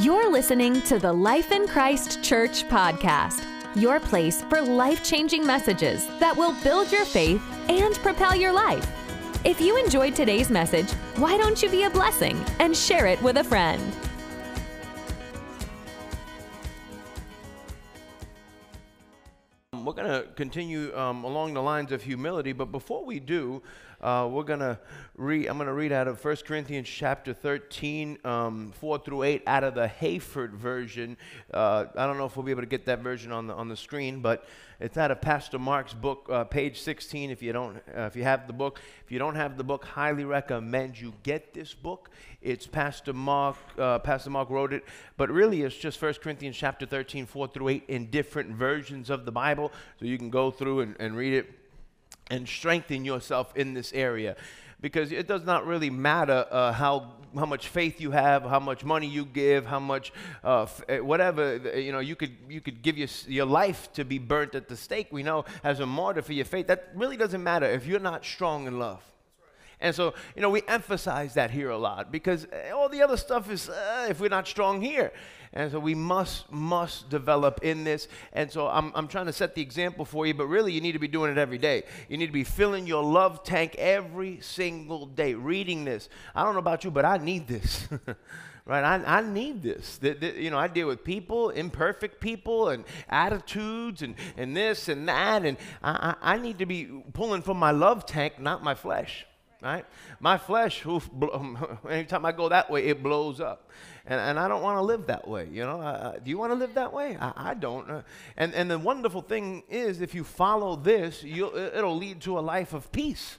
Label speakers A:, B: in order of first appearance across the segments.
A: You're listening to the Life in Christ Church podcast, your place for life changing messages that will build your faith and propel your life. If you enjoyed today's message, why don't you be a blessing and share it with a friend?
B: Continue um, along the lines of humility, but before we do, uh, we're to read, I'm to read out of 1 Corinthians chapter 13, um, 4 through 8, out of the Hayford version. Uh, I don't know if we'll be able to get that version on the, on the screen, but it's out of Pastor Mark's book, uh, page 16. If you, don't, uh, if you have the book, if you don't have the book, highly recommend you get this book. It's Pastor Mark, uh, Pastor Mark wrote it, but really it's just 1 Corinthians chapter 13, 4 through 8 in different versions of the Bible. So you can go through and, and read it and strengthen yourself in this area because it does not really matter uh, how how much faith you have, how much money you give, how much uh, f- eh, whatever you know you could you could give your your life to be burnt at the stake. We know as a martyr for your faith. That really doesn't matter if you're not strong in love. And so, you know, we emphasize that here a lot because eh, all the other stuff is uh, if we're not strong here. And so we must, must develop in this. And so I'm, I'm trying to set the example for you, but really you need to be doing it every day. You need to be filling your love tank every single day, reading this. I don't know about you, but I need this. right? I, I need this. The, the, you know, I deal with people, imperfect people, and attitudes, and, and this and that, and I, I, I need to be pulling from my love tank, not my flesh right? My flesh, oof, anytime I go that way, it blows up. And, and I don't want to live that way, you know. Do you want to live that way? I, I don't. Uh, and, and the wonderful thing is, if you follow this, you'll, it'll lead to a life of peace.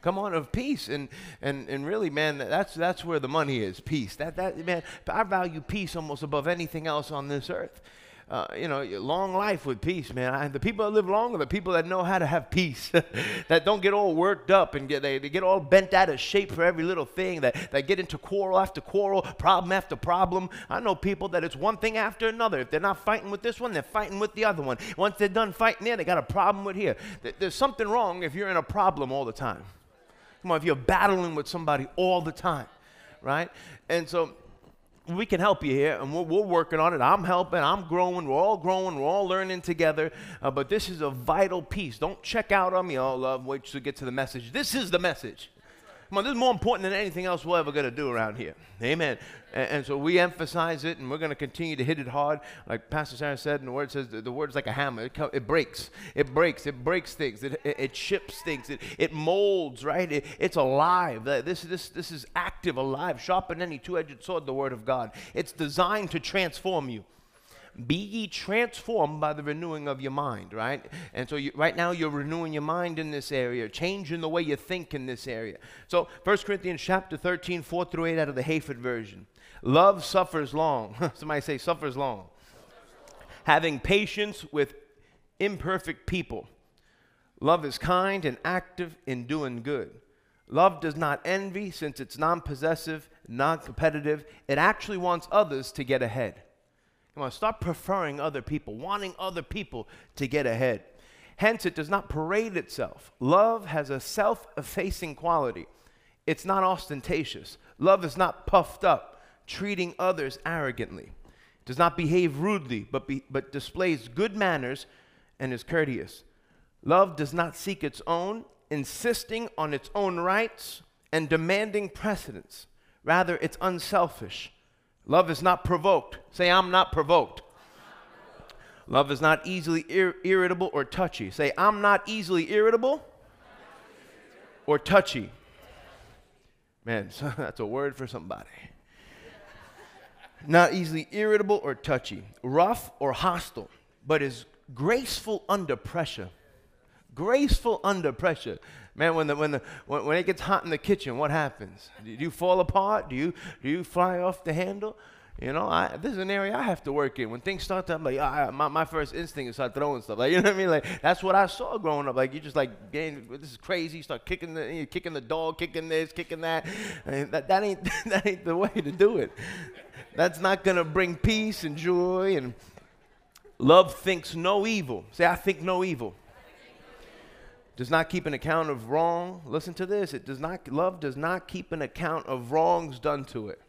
B: Come on, of peace. And, and, and really, man, that's, that's where the money is peace. That, that, man, I value peace almost above anything else on this earth uh, you know, long life with peace, man. I, the people that live long are the people that know how to have peace, that don't get all worked up and get they, they get all bent out of shape for every little thing, that, that get into quarrel after quarrel, problem after problem. I know people that it's one thing after another. If they're not fighting with this one, they're fighting with the other one. Once they're done fighting there, they got a problem with here. There's something wrong if you're in a problem all the time. Come on, if you're battling with somebody all the time, right? And so we can help you here, and we're, we're, working on it. I'm helping, I'm growing, we're all growing, we're all learning together. Uh, but this is a vital piece. Don't check out on me. Oh, love, wait to get to the message. This is the message. Come on, this is more important than anything else we're ever going to do around here. Amen. And, and, so we emphasize it, and we're going to continue to hit it hard. Like Pastor Sarah said, and the word says the, the word is like a hammer. It, it breaks. It breaks. It breaks things. It, it, it ships things. It, it molds, right? It, it's alive. This, this, this is active, alive, sharper than any two edged sword, the word of God. It's designed to transform you. Be ye transformed by the renewing of your mind, right? And so you, right now you're renewing your mind in this area, changing the way you think in this area. So 1 Corinthians chapter 13, 4 through 8 out of the Hayford version. Love suffers long. Somebody say suffers long. Having patience with imperfect people. Love is kind and active in doing good. Love does not envy since it's non possessive, non competitive. It actually wants others to get ahead. Come on, stop preferring other people, wanting other people to get ahead. Hence, it does not parade itself. Love has a self effacing quality, it's not ostentatious. Love is not puffed up, treating others arrogantly. It does not behave rudely, but, be, but displays good manners and is courteous. Love does not seek its own, insisting on its own rights and demanding precedence. Rather, it's unselfish Love is not provoked. Say, I'm not provoked. Love is not easily ir- irritable or touchy. Say, I'm not easily irritable or touchy. Man, so that's a word for somebody. not easily irritable or touchy, rough or hostile, but is graceful under pressure. Graceful under pressure. Man, when, the, when, the, when, when it gets hot in the kitchen, what happens? Do you fall apart? Do you, do you fly off the handle? You know, I, this is an area I have to work in. When things start to, I'm like, ah, my, my first instinct is start throwing stuff. Like, you know what I mean? Like, that's what I saw growing up. Like, you just like, this is crazy. You start kicking the, you kicking the dog, kicking this, kicking that. that, that, ain't, that ain't the way to do it. That's not to bring peace and joy. And love thinks no evil. Say, I think no evil does not keep an account of wrong. Listen to this. It does not love does not keep an account of wrongs done to it.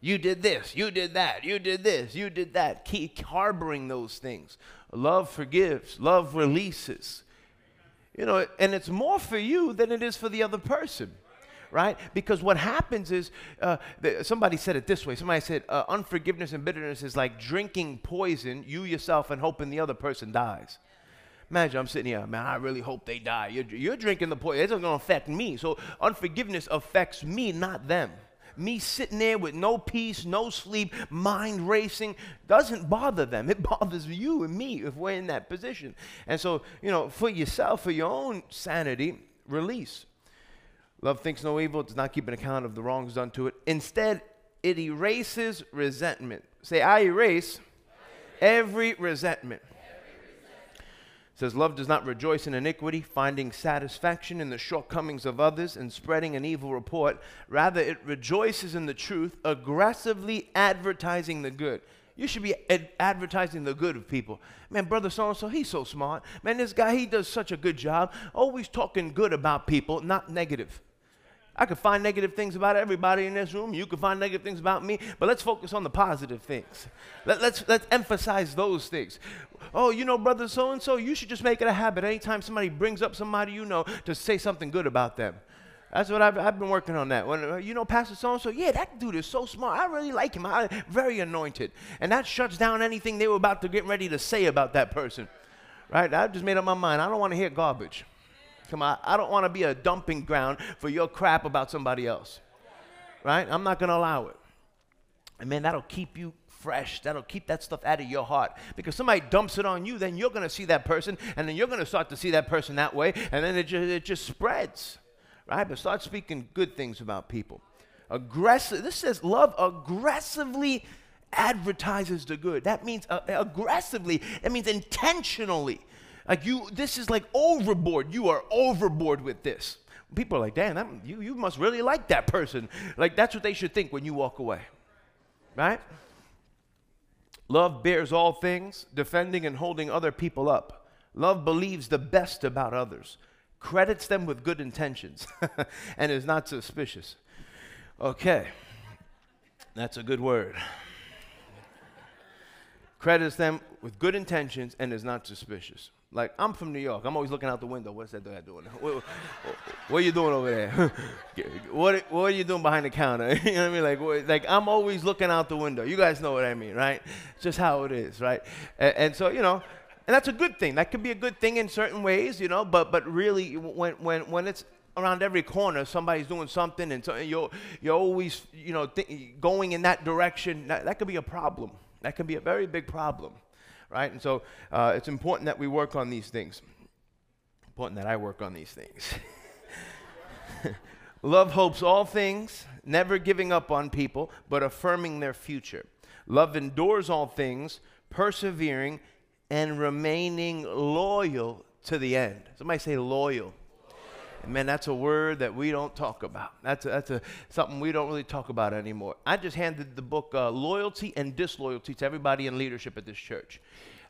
B: You did this, you did that, you did this, you did that. Keep harboring those things. Love forgives, love releases. You know, and it's more for you than it is for the other person right? Because what happens is, uh, the, somebody said it this way. Somebody said, uh, unforgiveness and bitterness is like drinking poison, you yourself, and hoping the other person dies. Imagine I'm sitting here, man, I really hope they die. You're, you're drinking the poison. It's going to affect me. So unforgiveness affects me, not them. Me sitting there with no peace, no sleep, mind racing, doesn't bother them. It bothers you and me if we're in that position. And so, you know, for yourself, for your own sanity, release. Love thinks no evil, does not keep an account of the wrongs done to it. Instead, it erases resentment. Say, I erase every resentment. Says, Love does not rejoice in iniquity, finding satisfaction in the shortcomings of others and spreading an evil report. Rather, it rejoices in the truth, aggressively advertising the good. You should be ad- advertising the good of people. Man, brother so and so, he's so smart. Man, this guy, he does such a good job. Always talking good about people, not negative. I could find negative things about everybody in this room. You could find negative things about me, but let's focus on the positive things. Let, us let's, let's emphasize those things. Oh, you know, brother so and so, you should just make it a habit anytime somebody brings up somebody you know to say something good about them. That's what I've, I've been working on that. When uh, you know Pastor so and so, yeah, that dude is so smart. I really like him. I very anointed, and that shuts down anything they were about to get ready to say about that person. Right? I just made up my mind. I don't want to hear garbage. Come on, I don't want to be a dumping ground for your crap about somebody else. Right? I'm not going to allow it. And man, that'll keep you fresh. That'll keep that stuff out of your heart. Because somebody dumps it on you, then you're going to see that person, and then you're going to start to see that person that way, and then it just, it just spreads. Right? But start speaking good things about people. Aggressive, this says love aggressively advertises the good. That means uh, aggressively, that means intentionally. Like you, this is like overboard. You are overboard with this. People are like, damn, you, you must really like that person. Like that's what they should think when you walk away. Right? Love bears all things, defending and holding other people up. Love believes the best about others, credits them with good intentions, and is not suspicious. Okay, that's a good word credits them with good intentions and is not suspicious. Like, I'm from New York. I'm always looking out the window. What's that guy doing? What, what, are you doing over there? what, what are you doing behind the counter? you know what I mean? Like, what, like, I'm always looking out the window. You guys know what I mean, right? It's just how it is, right? And, and so, you know, and that's a good thing. That could be a good thing in certain ways, you know, but, but really, when, when, when it's around every corner, somebody's doing something, and so you're, you're always, you know, th- going in that direction, that, that could be a problem. That can be a very big problem right? And so uh, it's important that we work on these things. Important that I work on these things. Love hopes all things, never giving up on people, but affirming their future. Love endures all things, persevering and remaining loyal to the end. Somebody say loyal. And man, that's a word that we don't talk about. That's a, that's a, something we don't really talk about anymore. I just handed the book uh, Loyalty and Disloyalty to everybody in leadership at this church.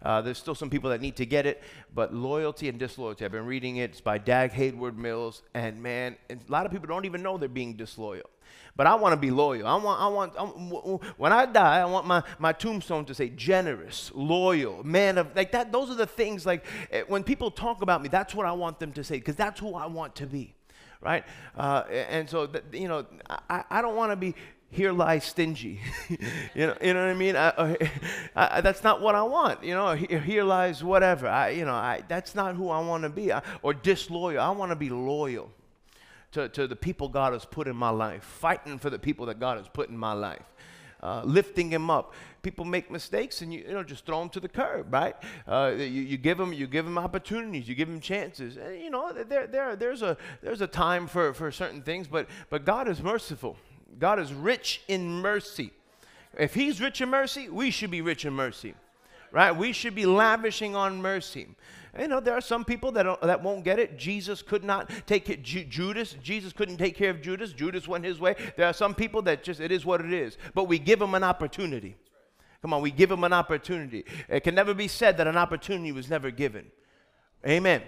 B: Uh, there's still some people that need to get it, but Loyalty and Disloyalty, I've been reading it. It's by Dag Heward-Mills, and man, a lot of people don't even know they're being disloyal. But I want to be loyal. I want, I want, I, when I die, I want my, my tombstone to say generous, loyal, man of, like that. Those are the things, like, eh, when people talk about me, that's what I want them to say, because that's who I want to be right? Uh, and so, you know, I, I don't want to be here lies stingy. you know, you know what I mean? I, I, that's not what I want. You know, here, here lies whatever. I, you know, I, that's not who I want to be. or disloyal. I want to be loyal to, to the people God has put in my life, fighting for the people that God has put in my life. Uh, lifting him up. People make mistakes, and you, you know just throw them to the curb, right? Uh, you, you give them you give them opportunities, you give them chances. And, you know there, there there's a there's a time for, for certain things, but but God is merciful. God is rich in mercy. If He's rich in mercy, we should be rich in mercy, right? We should be lavishing on mercy. You know, there are some people that, that won't get it. Jesus could not take it. Ju- Judas, Jesus couldn't take care of Judas. Judas went his way. There are some people that just, it is what it is. But we give them an opportunity. Come on, we give them an opportunity. It can never be said that an opportunity was never given. Amen.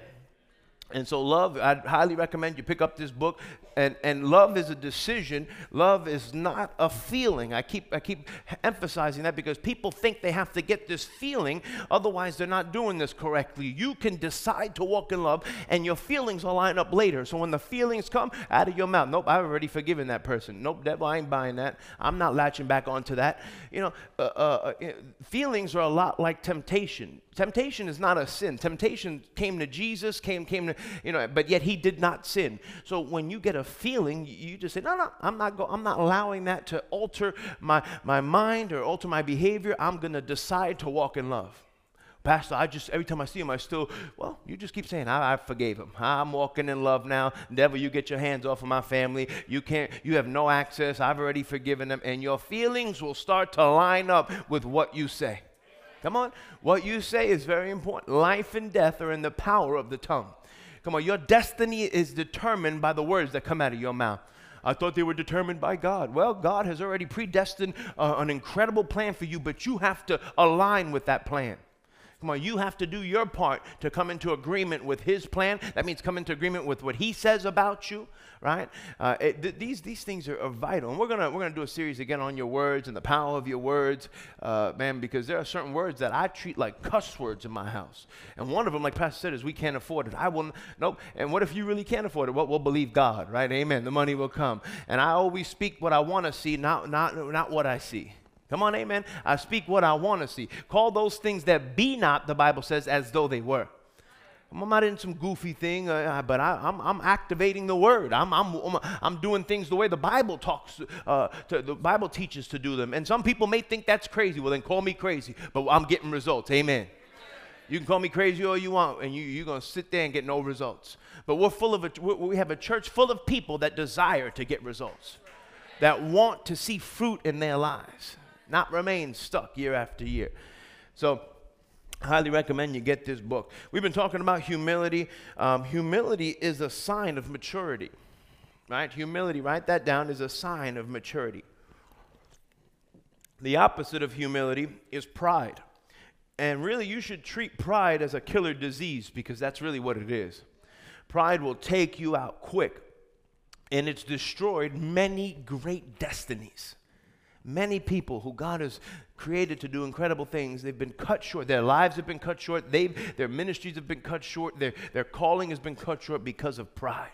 B: And so, love, I'd highly recommend you pick up this book. And, and love is a decision. Love is not a feeling. I keep, I keep emphasizing that because people think they have to get this feeling, otherwise, they're not doing this correctly. You can decide to walk in love, and your feelings will line up later. So, when the feelings come out of your mouth, nope, I've already forgiven that person. Nope, devil, I ain't buying that. I'm not latching back onto that. You know, uh, uh, uh feelings are a lot like temptation. Temptation is not a sin. Temptation came to Jesus, came, came to, you know, but yet he did not sin. So when you get a feeling, you just say, no, no, I'm not, go- I'm not allowing that to alter my, my mind or alter my behavior. I'm to decide to walk in love. Pastor, I just, every time I see him, I still, well, you just keep saying, I, I forgave him. I'm walking in love now. Devil, you get your hands off of my family. You can't, you have no access. I've already forgiven them. And your feelings will start to line up with what you say. Come on. What you say is very important. Life and death are in the power of the tongue. Come on. Your destiny is determined by the words that come out of your mouth. I thought they were determined by God. Well, God has already predestined uh, an incredible plan for you, but you have to align with that plan. Come on, you have to do your part to come into agreement with His plan. That means come into agreement with what He says about you, right? Uh, it, th- these, these things are, are, vital. And we're going we're gonna do a series again on your words and the power of your words, uh, man, because there are certain words that I treat like cuss words in my house. And one of them, like Pastor said, is we can't afford it. I will, nope. And what if you really can't afford it? Well, we'll believe God, right? Amen. The money will come. And I always speak what I want to see, not, not, not what I see. Come on, amen. I speak what I want to see. Call those things that be not, the Bible says, as though they were. I'm not in some goofy thing, uh, but I, am I'm, I'm activating the word. I'm, I'm, I'm doing things the way the Bible talks, uh, to, the Bible teaches to do them. And some people may think that's crazy. Well, then call me crazy, but I'm getting results. Amen. You can call me crazy all you want, and you, you're going to sit there and get no results. But we're full of a, we have a church full of people that desire to get results, that want to see fruit in their lives not remain stuck year after year. So, highly recommend you get this book. We've been talking about humility. Um, humility is a sign of maturity, right? Humility, write that down, is a sign of maturity. The opposite of humility is pride. And really, you should treat pride as a killer disease because that's really what it is. Pride will take you out quick, and it's destroyed many great destinies. Many people who God has created to do incredible things, they've been cut short. Their lives have been cut short. They've, their ministries have been cut short. Their, their calling has been cut short because of pride.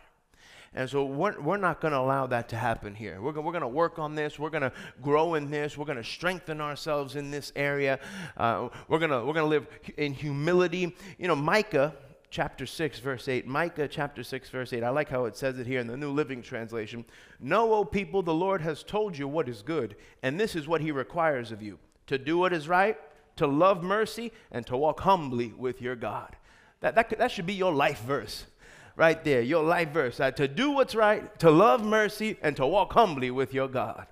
B: And so we're, we're not going to allow that to happen here. We're, we're going to work on this. We're going to grow in this. We're going to strengthen ourselves in this area. Uh, we're going we're going to live in humility. You know, Micah chapter 6, verse 8. Micah chapter 6, verse 8. I like how it says it here in the New Living Translation. Know, O people, the Lord has told you what is good, and this is what he requires of you to do what is right, to love mercy, and to walk humbly with your God. That, that, that should be your life verse right there, your life verse. Uh, to do what's right, to love mercy, and to walk humbly with your God.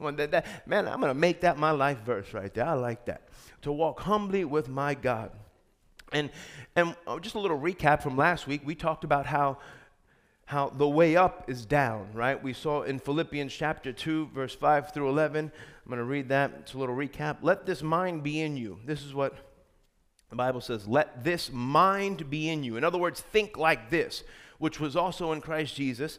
B: That, that, man, I'm going to make that my life verse right there. I like that. To walk humbly with my God. And, and uh, just a little recap from last week, we talked about how, how the way up is down, right? We saw in Philippians chapter 2, verse 5 through 11. I'm going to read that. It's a little recap. Let this mind be in you. This is what the Bible says. Let this mind be in you. In other words, think like this, which was also in Christ Jesus,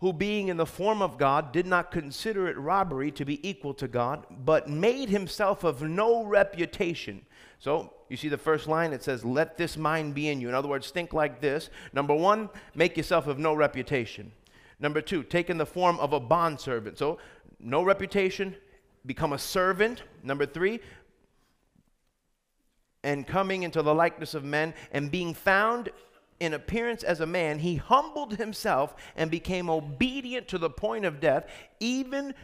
B: who being in the form of God did not consider it robbery to be equal to God, but made himself of no reputation. So, you see the first line, it says, Let this mind be in you. In other words, think like this. Number one, make yourself of no reputation. Number two, take in the form of a bondservant. So, no reputation, become a servant. Number three, and coming into the likeness of men and being found in appearance as a man, he humbled himself and became obedient to the point of death, even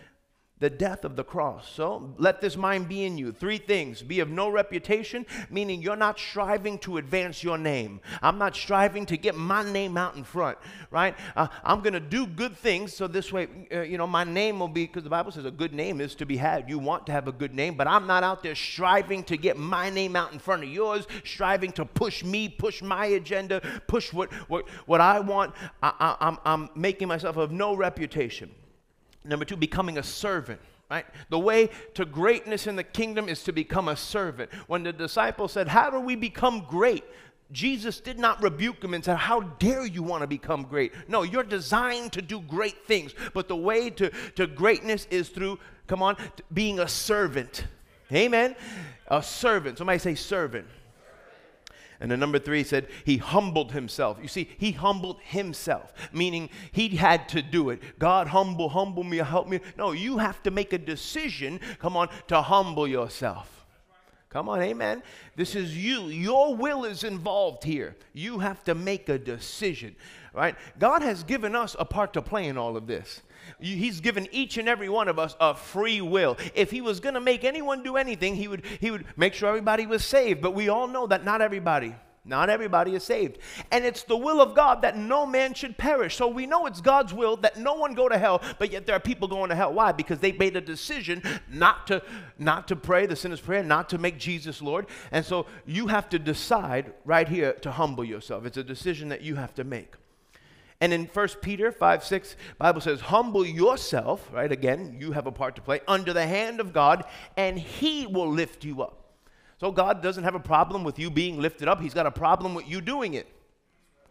B: the death of the cross. So let this mind be in you. Three things be of no reputation, meaning you're not striving to advance your name. I'm not striving to get my name out in front, right? Uh, I'm going to do good things so this way, uh, you know, my name will be, because the Bible says a good name is to be had. You want to have a good name, but I'm not out there striving to get my name out in front of yours, striving to push me, push my agenda, push what, what, what I want. I, I, I'm, I'm making myself of no reputation. Number two, becoming a servant. Right? The way to greatness in the kingdom is to become a servant. When the disciples said, How do we become great? Jesus did not rebuke him and said, How dare you want to become great? No, you're designed to do great things. But the way to, to greatness is through, come on, being a servant. Amen. A servant. Somebody say servant. And then number three said, He humbled himself. You see, He humbled himself, meaning He had to do it. God, humble, humble me, help me. No, you have to make a decision, come on, to humble yourself. Come on, amen. This is you. Your will is involved here. You have to make a decision, right? God has given us a part to play in all of this. He's given each and every one of us a free will. If he was going to make anyone do anything, he would, he would make sure everybody was saved. But we all know that not everybody not everybody is saved. And it's the will of God that no man should perish. So we know it's God's will that no one go to hell, but yet there are people going to hell. Why? Because they made a decision not to not to pray the sinner's prayer, not to make Jesus Lord. And so you have to decide right here to humble yourself. It's a decision that you have to make. And in 1 Peter 5 6, Bible says, Humble yourself, right? Again, you have a part to play, under the hand of God, and He will lift you up. So God doesn't have a problem with you being lifted up. He's got a problem with you doing it.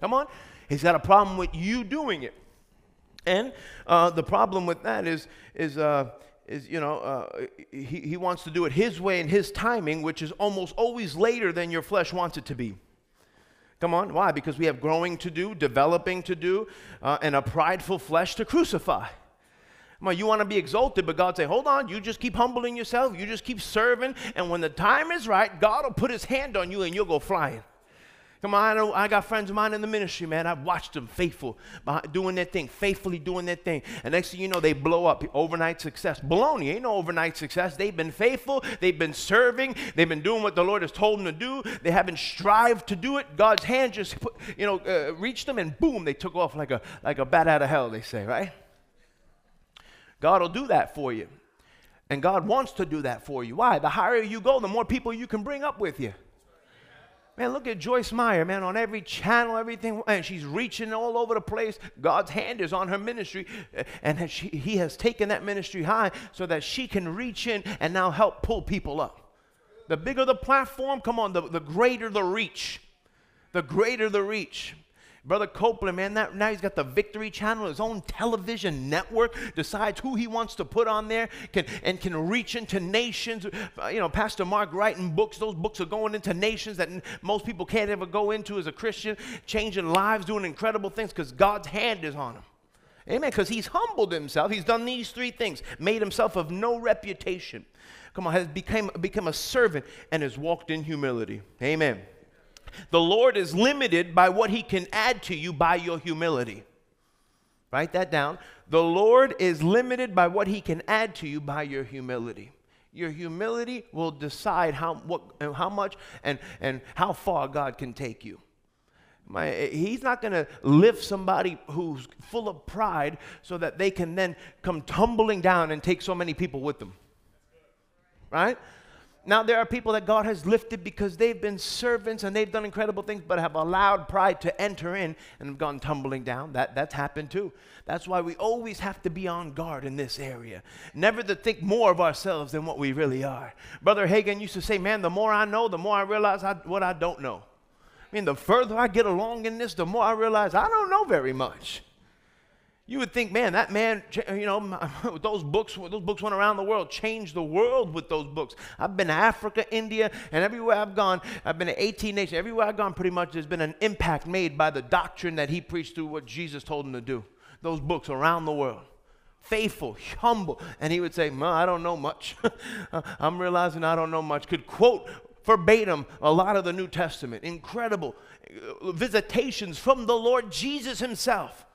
B: Come on. He's got a problem with you doing it. And uh, the problem with that is, is, uh, is you know, uh, he, he wants to do it his way and his timing, which is almost always later than your flesh wants it to be. Come on, why? Because we have growing to do, developing to do, uh, and a prideful flesh to crucify. Come on, you want to be exalted, but God say, hold on, you just keep humbling yourself, you just keep serving, and when the time is right, God will put his hand on you and you'll go flying. Come on, I, know, I got friends of mine in the ministry, man. I've watched them faithful, doing their thing, faithfully doing their thing. And next thing you know, they blow up. Overnight success. Baloney, ain't no overnight success. They've been faithful. They've been serving. They've been doing what the Lord has told them to do. They haven't strived to do it. God's hand just, put, you know, uh, reached them, and boom, they took off like a like a bat out of hell. They say, right? God will do that for you, and God wants to do that for you. Why? The higher you go, the more people you can bring up with you. Man, look at Joyce Meyer, man, on every channel, everything, and she's reaching all over the place. God's hand is on her ministry, eh, and she, He has taken that ministry high so that she can reach in and now help pull people up. The bigger the platform, come on, the, the greater the reach. The greater the reach. Brother Copeland, man, that, now he's got the Victory Channel, his own television network, decides who he wants to put on there, can, and can reach into nations. Uh, you know, Pastor Mark writing books, those books are going into nations that most people can't ever go into as a Christian, changing lives, doing incredible things because God's hand is on him. Amen. Because he's humbled himself. He's done these three things, made himself of no reputation. Come on, has become, become a servant and has walked in humility. Amen. The Lord is limited by what he can add to you by your humility. Write that down. The Lord is limited by what he can add to you by your humility. Your humility will decide how, what, and how much and, and how far God can take you. My, he's not going to lift somebody who's full of pride so that they can then come tumbling down and take so many people with them. Right? Now, there are people that God has lifted because they've been servants and they've done incredible things, but have allowed pride to enter in and have gone tumbling down. That, that's happened too. That's why we always have to be on guard in this area. Never to think more of ourselves than what we really are. Brother Hagin used to say, Man, the more I know, the more I realize I, what I don't know. I mean, the further I get along in this, the more I realize I don't know very much. You would think, man, that man, you know, those books, those books went around the world, changed the world with those books. I've been to Africa, India, and everywhere I've gone, I've been to 18 nations. Everywhere I've gone, pretty much, there's been an impact made by the doctrine that he preached through what Jesus told him to do. Those books around the world. Faithful, humble. And he would say, "Man, I don't know much. I'm realizing I don't know much. Could quote verbatim a lot of the New Testament. Incredible uh, visitations from the Lord Jesus himself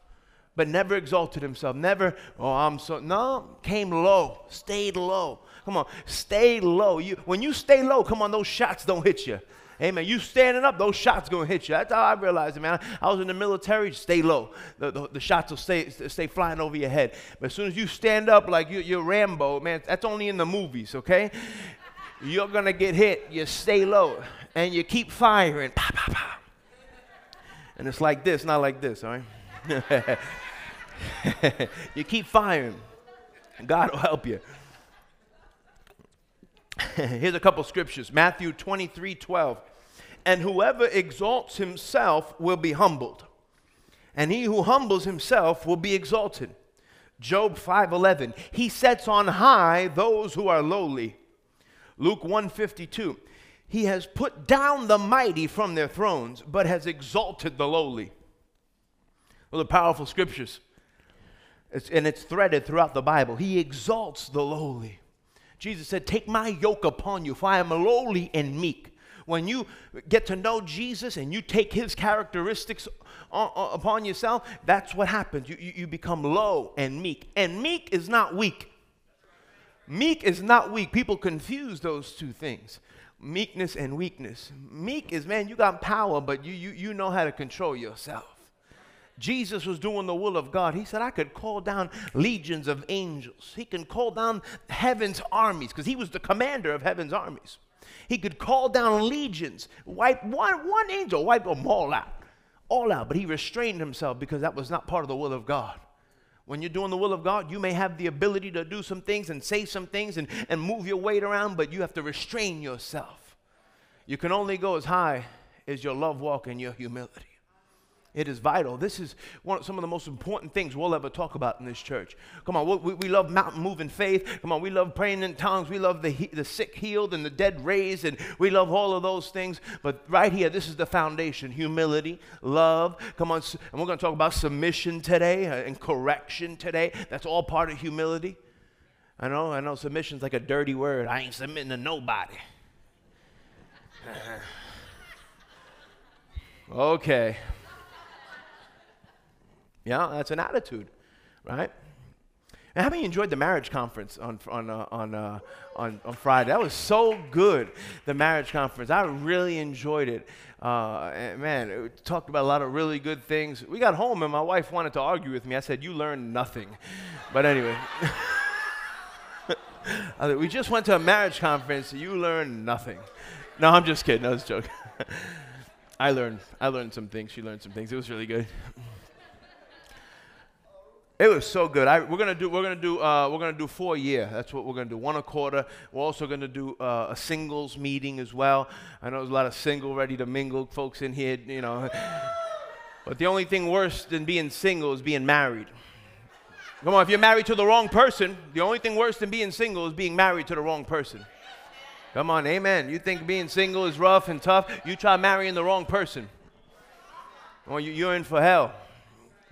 B: but never exalted himself. Never, oh, I'm so, no, came low, stayed low. Come on, stay low. You, when you stay low, come on, those shots don't hit you. Amen. You standing up, those shots gonna hit you. That's how I realized it, man. I was in the military, stay low. The, the, the, shots will stay, stay flying over your head. But as soon as you stand up like you, you're Rambo, man, that's only in the movies, okay? You're gonna get hit. You stay low and you keep firing. Pow, pow, pow. And it's like this, not like this, all right? you keep firing. God will help you. Here's a couple scriptures Matthew 23 12. And whoever exalts himself will be humbled, and he who humbles himself will be exalted. Job 5:11 He sets on high those who are lowly. Luke 152 He has put down the mighty from their thrones but has exalted the lowly. The powerful scriptures. It's, and it's threaded throughout the Bible. He exalts the lowly. Jesus said, Take my yoke upon you, for I am lowly and meek. When you get to know Jesus and you take his characteristics upon yourself, that's what happens. You, you, you become low and meek. And meek is not weak. Meek is not weak. People confuse those two things meekness and weakness. Meek is, man, you got power, but you, you, you know how to control yourself. Jesus was doing the will of God. He said, I could call down legions of angels. He can call down heaven's armies because he was the commander of heaven's armies. He could call down legions, wipe one, one angel, wipe them all out. All out. But he restrained himself because that was not part of the will of God. When you're doing the will of God, you may have the ability to do some things and say some things and, and move your weight around, but you have to restrain yourself. You can only go as high as your love walk and your humility. It is vital. This is one of some of the most important things we'll ever talk about in this church. Come on, we, we love mountain moving faith. Come on, we love praying in tongues. We love the, the sick healed and the dead raised, and we love all of those things. But right here, this is the foundation humility, love. Come on, and we're going to talk about submission today uh, and correction today. That's all part of humility. I know, I know submission's like a dirty word. I ain't submitting to nobody. okay. Yeah, that's an attitude, right? And how many enjoyed the marriage conference on, on, uh, on, uh, on, on, Friday? That was so good, the marriage conference. I really enjoyed it. Uh, man, talked about a lot of really good things. We got home and my wife wanted to argue with me. I said, You learned nothing. But anyway, we just went to a marriage conference. You learned nothing. No, I'm just kidding. I was joking. I learned, I learned some things. She learned some things. It was really good. It was so good. I, we're gonna do we're gonna do uh, we're gonna do four year. That's what we're gonna do. One a quarter. We're also gonna do uh, a singles meeting as well. I know there's a lot of single, ready to mingle folks in here. You know, but the only thing worse than being single is being married. Come on, if you're married to the wrong person, the only thing worse than being single is being married to the wrong person. Come on, amen. You think being single is rough and tough? You try marrying the wrong person. Well, you're in for hell.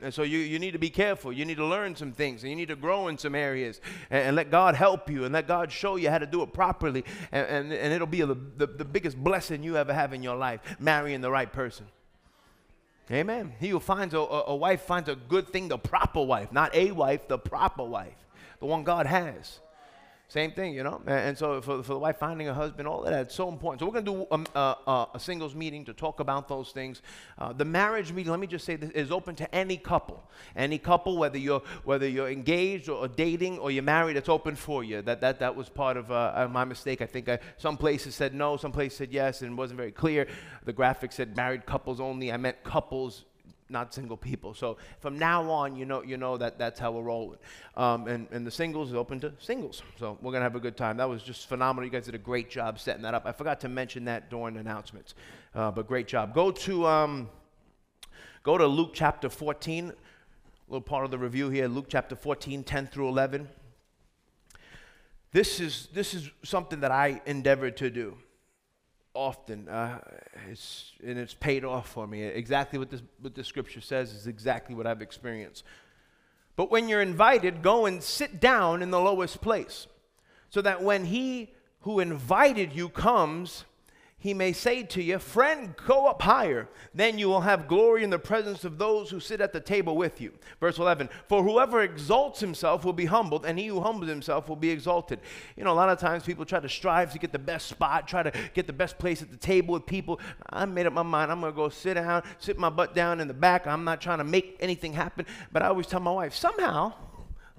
B: And so you, you need to be careful. You need to learn some things and you need to grow in some areas and, and let God help you and let God show you how to do it properly. And, and, and it'll be the, the, the biggest blessing you ever have in your life, marrying the right person. Amen. He who finds a, a, a wife finds a good thing, the proper wife, not a wife, the proper wife, the one God has. Same thing, you know. And, so for, for the wife finding a husband, all of that, it's so important. So we're going to do a, um, a, uh, uh, a, singles meeting to talk about those things. Uh, the marriage meeting, let me just say this, is open to any couple. Any couple, whether you're whether you're engaged or, dating or you're married, it's open for you. That that that was part of uh my mistake. I think I, some places said no, some places said yes, and it wasn't very clear. The graphic said married couples only. I meant couples not single people. So from now on, you know, you know that that's how we're rolling. Um, and, and the singles is open to singles. So we're going to have a good time. That was just phenomenal. You guys did a great job setting that up. I forgot to mention that during announcements, uh, but great job. Go to, um, go to Luke chapter 14, a little part of the review here. Luke chapter 14, 10 through 11. This is, this is something that I endeavored to do often. Uh, it's, and it's paid off for me. Exactly what, this, what the scripture says is exactly what I've experienced. But when you're invited, go and sit down in the lowest place, so that when he who invited you comes, he may say to you, Friend, go up higher. Then you will have glory in the presence of those who sit at the table with you. Verse 11 For whoever exalts himself will be humbled, and he who humbles himself will be exalted. You know, a lot of times people try to strive to get the best spot, try to get the best place at the table with people. I made up my mind. I'm going to go sit down, sit my butt down in the back. I'm not trying to make anything happen. But I always tell my wife, somehow,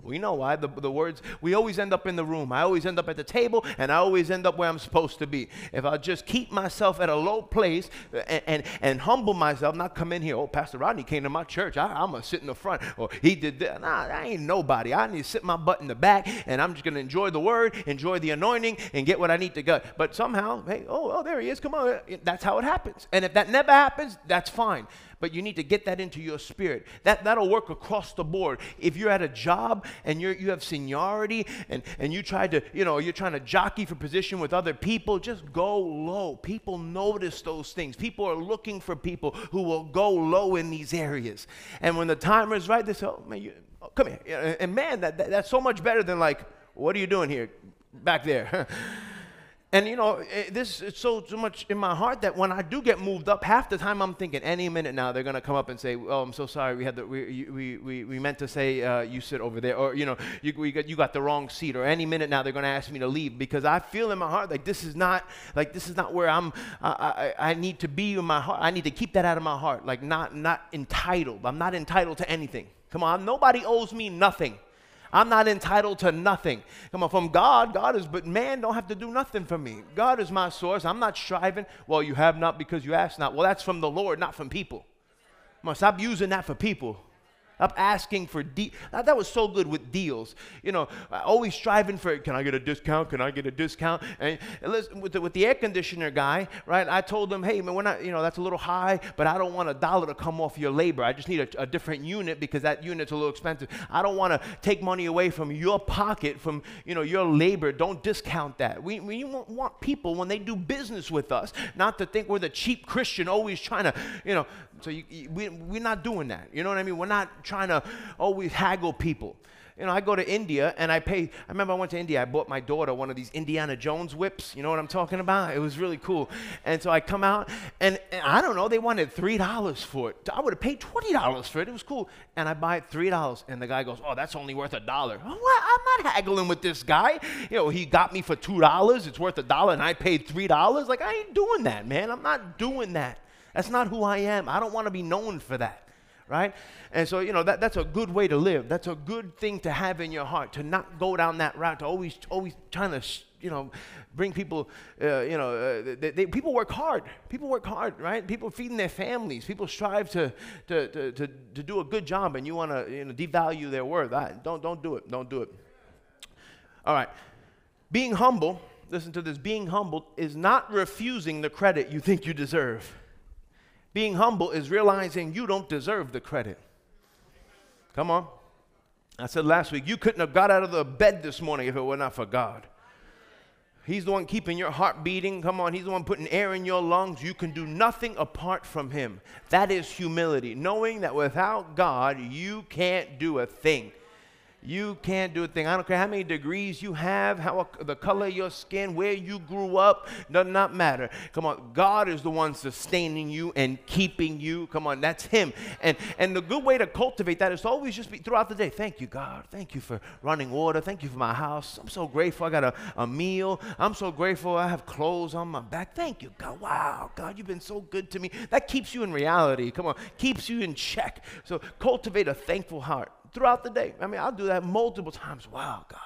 B: We know why. The, the words, we always end up in the room. I always end up at the table, and I always end up where I'm supposed to be. If I just keep myself at a low place and, and, and humble myself, not come in here, oh, Pastor Rodney came to my church. I, am going to sit in the front. Or he did that. Nah, I ain't nobody. I need to sit my butt in the back, and I'm just going to enjoy the word, enjoy the anointing, and get what I need to get. But somehow, hey, oh, oh, there he is. Come on. That's how it happens. And if that never happens, that's fine but you need to get that into your spirit. That, that'll work across the board. If you're at a job and you're, you have seniority and, and you try to, you know, you're trying to jockey for position with other people, just go low. People notice those things. People are looking for people who will go low in these areas. And when the timer is right, they say, oh, man, you, oh, come here. And man, that, that, that's so much better than like, what are you doing here back there? And you know, it, eh, this is so, so much in my heart that when I do get moved up, half the time I'm thinking, any minute now they're gonna come up and say, "Oh, I'm so sorry, we had the, we, we, we, we meant to say uh, you sit over there," or you know, you, we got, you got the wrong seat, or any minute now they're gonna ask me to leave because I feel in my heart like this is not like this is not where I'm. I, I, I need to be in my heart. I need to keep that out of my heart, like not not entitled. I'm not entitled to anything. Come on, nobody owes me nothing. I'm not entitled to nothing. Come on, from God, God is, but man don't have to do nothing for me. God is my source. I'm not striving. Well, you have not because you ask not. Well, that's from the Lord, not from people. Come on, stop using that for people. Stop asking for that, that was so good with deals. You know, always striving for can I get a discount? Can I get a discount? And, and listen, with the, with the air conditioner guy, right? I told him, hey man, we're not, you know, that's a little high, but I don't want a dollar to come off your labor. I just need a, a different unit because that unit's a little expensive. I don't want to take money away from your pocket, from you know your labor. Don't discount that. We we want people when they do business with us not to think we're the cheap Christian always trying to, you know, so you, you, we, we're not doing that. You know what I mean? We're not trying to oh, always haggle people. You know, I go to India and I pay. I remember I went to India. I bought my daughter one of these Indiana Jones whips. You know what I'm talking about? It was really cool. And so I come out and, and I don't know. They wanted three dollars for it. I would have paid twenty dollars for it. It was cool. And I buy it three dollars. And the guy goes, "Oh, that's only worth a dollar." I'm not haggling with this guy. You know, he got me for two dollars. It's worth a dollar, and I paid three dollars. Like I ain't doing that, man. I'm not doing that. That's not who I am. I don't want to be known for that, right? And so, you know, that, that's a good way to live. That's a good thing to have in your heart, to not go down that route, to always, always trying to, you know, bring people, uh, you know, uh, they, they, people work hard. People work hard, right? People feeding their families. People strive to, to, to, to, to do a good job, and you want to, you know, devalue their worth. I, don't, don't do it. Don't do it. All right. Being humble, listen to this, being humble is not refusing the credit you think you deserve. Being humble is realizing you don't deserve the credit. Come on. I said last week, you couldn't have got out of the bed this morning if it were not for God. He's the one keeping your heart beating. Come on, He's the one putting air in your lungs. You can do nothing apart from Him. That is humility, knowing that without God, you can't do a thing. You can't do a thing. I don't care how many degrees you have, how the color of your skin, where you grew up, does not matter. Come on, God is the one sustaining you and keeping you. Come on, that's Him. And and the good way to cultivate that is always just be throughout the day. Thank you, God. Thank you for running water. Thank you for my house. I'm so grateful. I got a, a meal. I'm so grateful. I have clothes on my back. Thank you, God. Wow, God, you've been so good to me. That keeps you in reality. Come on, keeps you in check. So cultivate a thankful heart throughout the day. I mean, I'll do that multiple times. Wow, God.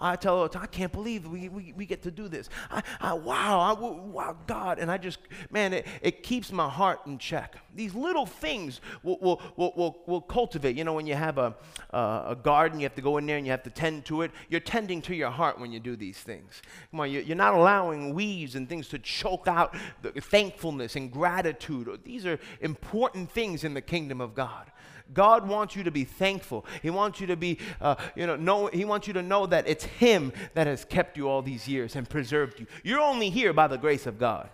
B: I tell her, I can't believe we, we, we get to do this. I, I wow, I, wow, God. And I just, man, it, it keeps my heart in check. These little things will, will, will, will, will cultivate. You know, when you have a, uh, a garden, you have to go in there and you have to tend to it. You're tending to your heart when you do these things. Come on, you're not allowing weeds and things to choke out the thankfulness and gratitude. These are important things in the kingdom of God. God wants you to be thankful. He wants you to be, uh, you know, know, He wants you to know that it's Him that has kept you all these years and preserved you. You're only here by the grace of God.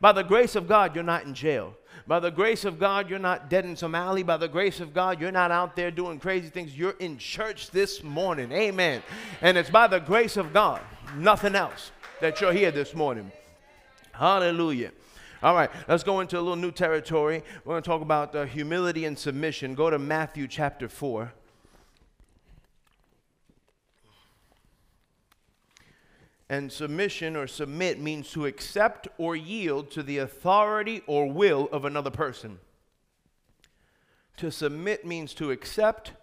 B: By the grace of God, you're not in jail. By the grace of God, you're not dead in some alley. By the grace of God, you're not out there doing crazy things. You're in church this morning. Amen. And it's by the grace of God, nothing else, that you're here this morning. Hallelujah. All right, let's go into a little new territory. We're going to talk about uh, humility and submission. Go to Matthew chapter 4. And submission or submit means to accept or yield to the authority or will of another person. To submit means to accept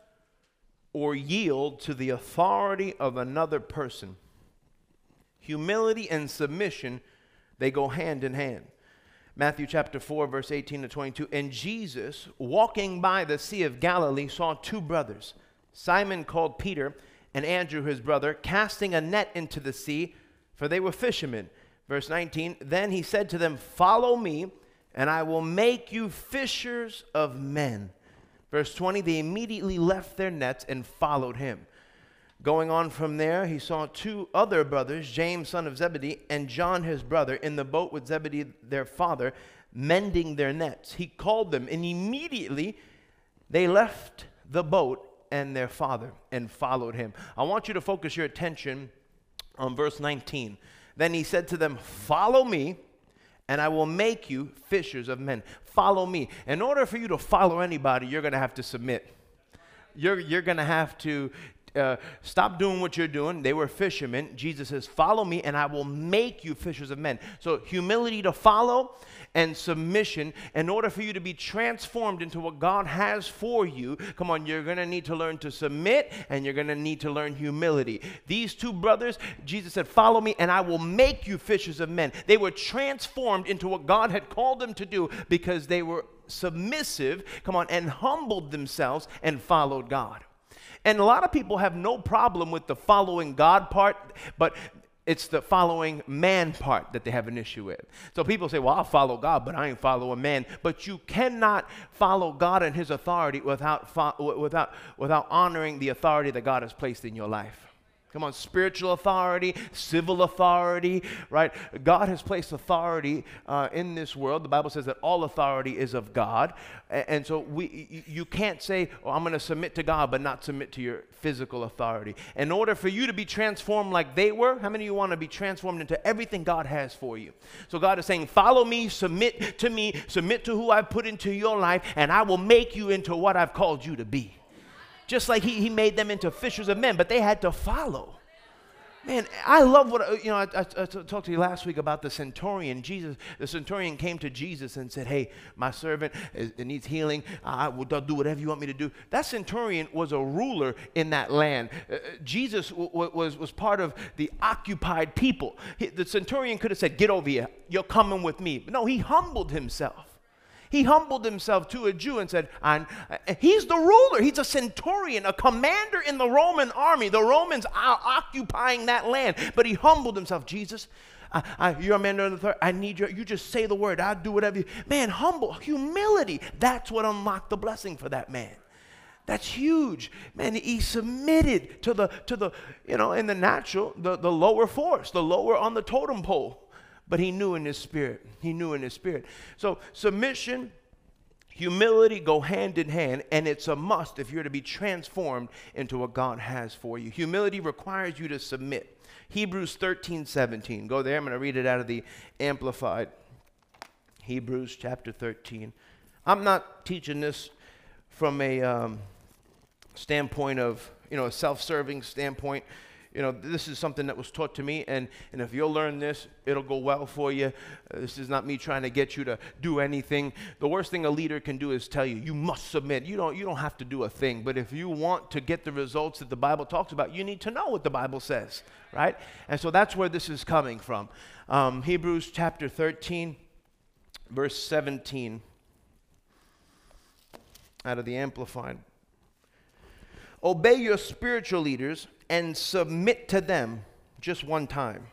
B: or yield to the authority of another person. Humility and submission, they go hand in hand. Matthew chapter 4, verse 18 to 22. And Jesus, walking by the Sea of Galilee, saw two brothers, Simon called Peter, and Andrew his brother, casting a net into the sea, for they were fishermen. Verse 19. Then he said to them, Follow me, and I will make you fishers of men. Verse 20. They immediately left their nets and followed him. Going on from there, he saw two other brothers, James, son of Zebedee, and John, his brother, in the boat with Zebedee, their father, mending their nets. He called them, and immediately they left the boat and their father and followed him. I want you to focus your attention on verse 19. Then he said to them, Follow me, and I will make you fishers of men. Follow me. In order for you to follow anybody, you're going to have to submit. You're, you're going to have to uh, stop doing what you're doing. They were fishermen. Jesus says, Follow me, and I will make you fishers of men. So, humility to follow and submission. In order for you to be transformed into what God has for you, come on, you're going to need to learn to submit and you're going to need to learn humility. These two brothers, Jesus said, Follow me, and I will make you fishers of men. They were transformed into what God had called them to do because they were submissive, come on, and humbled themselves and followed God. And a lot of people have no problem with the following God part, but it's the following man part that they have an issue with. So people say, well, I'll follow God, but I ain't follow a man. But you cannot follow God and his authority without, without, without honoring the authority that God has placed in your life. Come on, spiritual authority, civil authority, right? God has placed authority uh, in this world. The Bible says that all authority is of God. And, so we, you can't say, oh, I'm going to submit to God, but not submit to your physical authority. In order for you to be transformed like they were, how many of you want to be transformed into everything God has for you? So God is saying, follow me, submit to me, submit to who I've put into your life, and I will make you into what I've called you to be. Just like he, he made them into fishers of men, but they had to follow. Man, I love what, you know, I, I, I talked to you last week about the centurion. Jesus, the centurion came to Jesus and said, Hey, my servant is, it needs healing. I will do whatever you want me to do. That centurion was a ruler in that land. Uh, uh Jesus was, was part of the occupied people. He, the centurion could have said, Get over here. You're coming with me. But no, he humbled himself. He humbled himself to a Jew and said, uh, He's the ruler. He's a centurion, a commander in the Roman army. The Romans are occupying that land. But he humbled himself. Jesus, I, I, you're a man under the third. I need you. You just say the word. I'll do whatever you. Man, humble, humility. That's what unlocked the blessing for that man. That's huge. Man, he submitted to the, to the, you know, in the natural, the, the lower force, the lower on the totem pole but he knew in his spirit. He knew in his spirit. So submission, humility go hand in hand, and it's a must if you're to be transformed into what God has for you. Humility requires you to submit. Hebrews 13, 17. Go there. I'm going to read it out of the Amplified. Hebrews chapter 13. I'm not teaching this from a um, standpoint of, you know, a self serving standpoint you know, this is something that was taught to me, and, and if you'll learn this, it'll go well for you. Uh, this is not me trying to get you to do anything. The worst thing a leader can do is tell you, you must submit. You don't, you don't have to do a thing. But if you want to get the results that the Bible talks about, you need to know what the Bible says, right? And so that's where this is coming from. Um, Hebrews chapter 13, verse 17, out of the Amplified. Obey your spiritual leaders and submit to them just one time.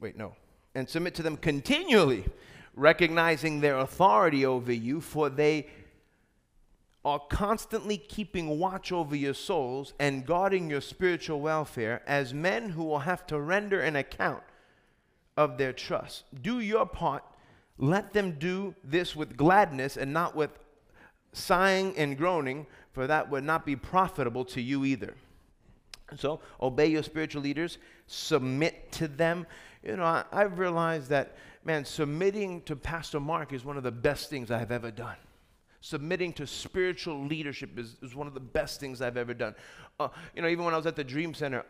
B: Wait, no. And submit to them continually, recognizing their authority over you, for they are constantly keeping watch over your souls and guarding your spiritual welfare as men who will have to render an account of their trust. Do your part. Let them do this with gladness and not with sighing and groaning, for that would not be profitable to you either. So obey your spiritual leaders, submit to them. You know, I, I've realized that, man, submitting to Pastor Mark is one of the best things I have ever done. Submitting to spiritual leadership is, is one of the best things I've ever done. Uh, you know, even when I was at the Dream Center,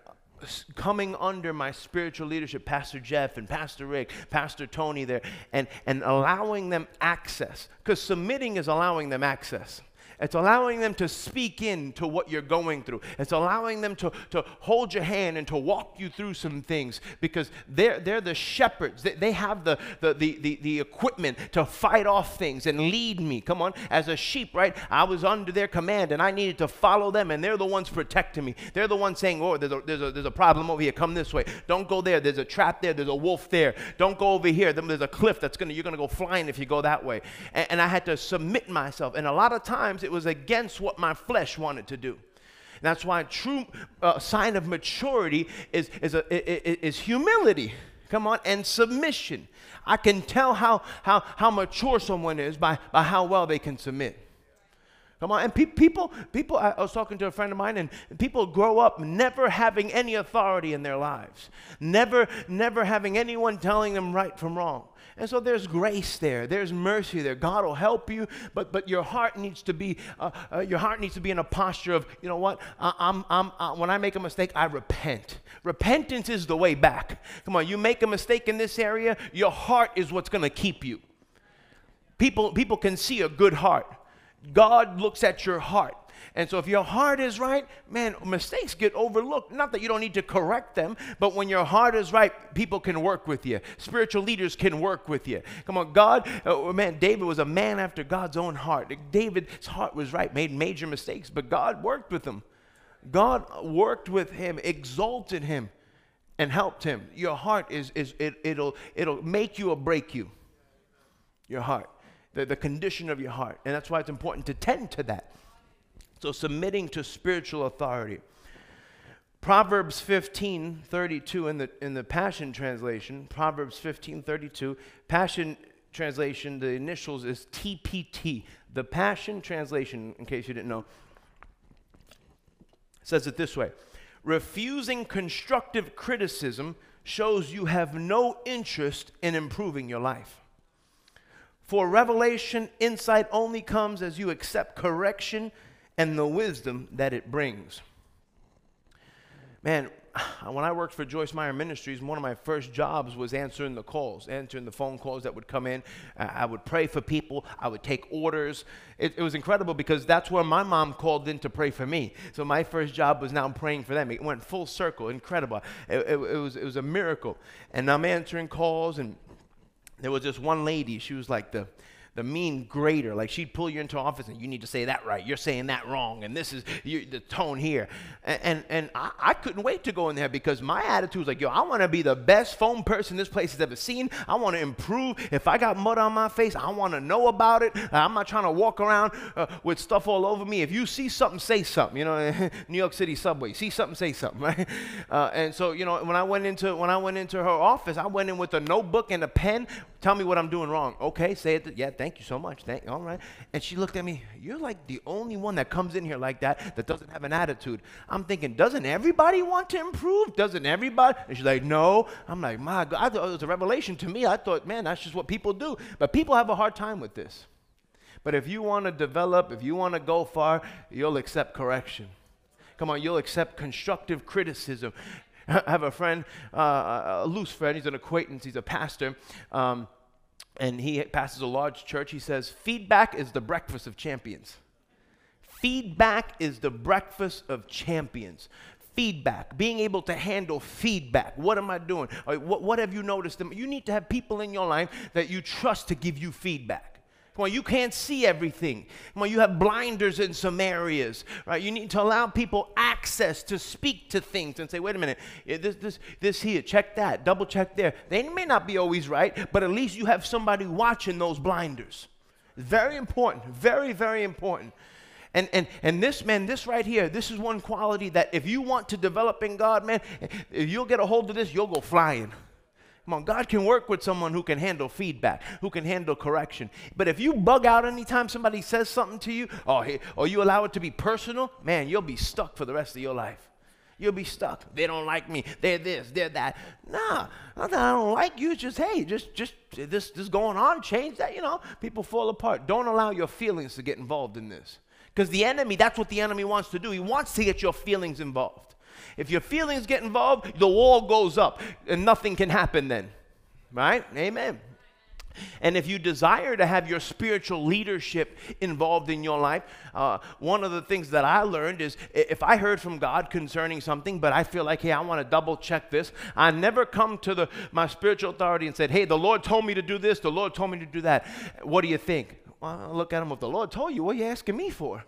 B: coming under my spiritual leadership, Pastor Jeff and Pastor Rick, Pastor Tony there, and, and allowing them access. Because submitting is allowing them access. It's allowing them to speak into what you're going through. It's allowing them to, to hold your hand and to walk you through some things because they're, they're the shepherds. They, they have the, the, the, the, the equipment to fight off things and lead me. Come on. As a sheep, right? I was under their command and I needed to follow them, and they're the ones protecting me. They're the ones saying, Oh, there's a, there's a, there's a problem over here. Come this way. Don't go there. There's a trap there. There's a wolf there. Don't go over here. Then there's a cliff that's going to, you're going to go flying if you go that way. And, and I had to submit myself. And a lot of times it was against what my flesh wanted to do. That's why a true uh, sign of maturity is, is, a, is humility. Come on, and submission. I can tell how, how, how mature someone is by, by how well they can submit. Come on, and pe- people, people. I was talking to a friend of mine, and people grow up never having any authority in their lives, never, never having anyone telling them right from wrong. And so there's grace there, there's mercy there. God will help you, but but your heart needs to be, uh, uh, your heart needs to be in a posture of, you know what? I, I'm, I'm, uh, when I make a mistake, I repent. Repentance is the way back. Come on, you make a mistake in this area, your heart is what's going to keep you. People, people can see a good heart. God looks at your heart. And so if your heart is right, man, mistakes get overlooked. Not that you don't need to correct them, but when your heart is right, people can work with you. Spiritual leaders can work with you. Come on, God, oh, man, David was a man after God's own heart. David's heart was right, made major mistakes, but God worked with him. God worked with him, exalted him, and helped him. Your heart is, is it, it'll, it'll make you or break you. Your heart the, the condition of your heart. And that's why it's important to tend to that. So, submitting to spiritual authority. Proverbs 15 32 in the, in the Passion Translation, Proverbs 15 32, Passion Translation, the initials is TPT. The Passion Translation, in case you didn't know, says it this way Refusing constructive criticism shows you have no interest in improving your life. For revelation, insight only comes as you accept correction and the wisdom that it brings. Man, when I worked for Joyce Meyer Ministries, one of my first jobs was answering the calls, answering the phone calls that would come in. I would pray for people, I would take orders. It, it, was incredible because that's where my mom called in to pray for me. So my first job was now praying for them. It went full circle, incredible. It, it, it was, it was a miracle. And I'm answering calls and there was this one lady, she was like the the mean grader. Like she'd pull you into office and you need to say that right. You're saying that wrong. And this is you, the tone here. And, and, and I, I, couldn't wait to go in there because my attitude was like, yo, I want to be the best phone person this place has ever seen. I want to improve. If I got mud on my face, I want to know about it. I'm not trying to walk around uh, with stuff all over me. If you see something, say something. You know, New York City subway, see something, say something, right? Uh, and so, you know, when I went into when I went into her office, I went in with a notebook and a pen. Tell me what I'm doing wrong. Okay, say it. Yeah, thank you so much. Thank, you. all right. And she looked at me, You're like the only one that comes in here like that that doesn't have an attitude. I'm thinking, Doesn't everybody want to improve? Doesn't everybody? And she's like, No. I'm like, My God, I thought it was a revelation to me. I thought, man, that's just what people do. But people have a hard time with this. But if you want to develop, if you want to go far, you'll accept correction. Come on, you'll accept constructive criticism. I have a friend, uh, a loose friend, he's an acquaintance, he's a pastor. Um, and he passes a large church. He says, Feedback is the breakfast of champions. Feedback is the breakfast of champions. Feedback, being able to handle feedback. What am I doing? What, what have you noticed? You need to have people in your life that you trust to give you feedback. Come on, you can't see everything. Come on, you have blinders in some areas, right? You need to allow people access to speak to things and say, wait a minute, this, this, this here, check that, double check there. They may not be always right, but at least you have somebody watching those blinders. Very important, very, very important. And, and, and this, man, this right here, this is one quality that if you want to develop in God, man, you'll get a hold of this, you'll go flying. Come on, God can work with someone who can handle feedback, who can handle correction. But if you bug out anytime somebody says something to you, or, or you allow it to be personal, man, you'll be stuck for the rest of your life. You'll be stuck. They don't like me. They're this, they're that. Nah, I don't like you. It's just, hey, just, just this, this going on. Change that. You know, people fall apart. Don't allow your feelings to get involved in this. Because the enemy, that's what the enemy wants to do. He wants to get your feelings involved. If your feelings get involved, the wall goes up and nothing can happen then. Right? Amen. And if you desire to have your spiritual leadership involved in your life, uh, one of the things that I learned is if I heard from God concerning something, but I feel like, hey, I want to double check this, I never come to the, my spiritual authority and said, hey, the Lord told me to do this, the Lord told me to do that. What do you think? Well, look at him, if the Lord told you, what are you asking me for?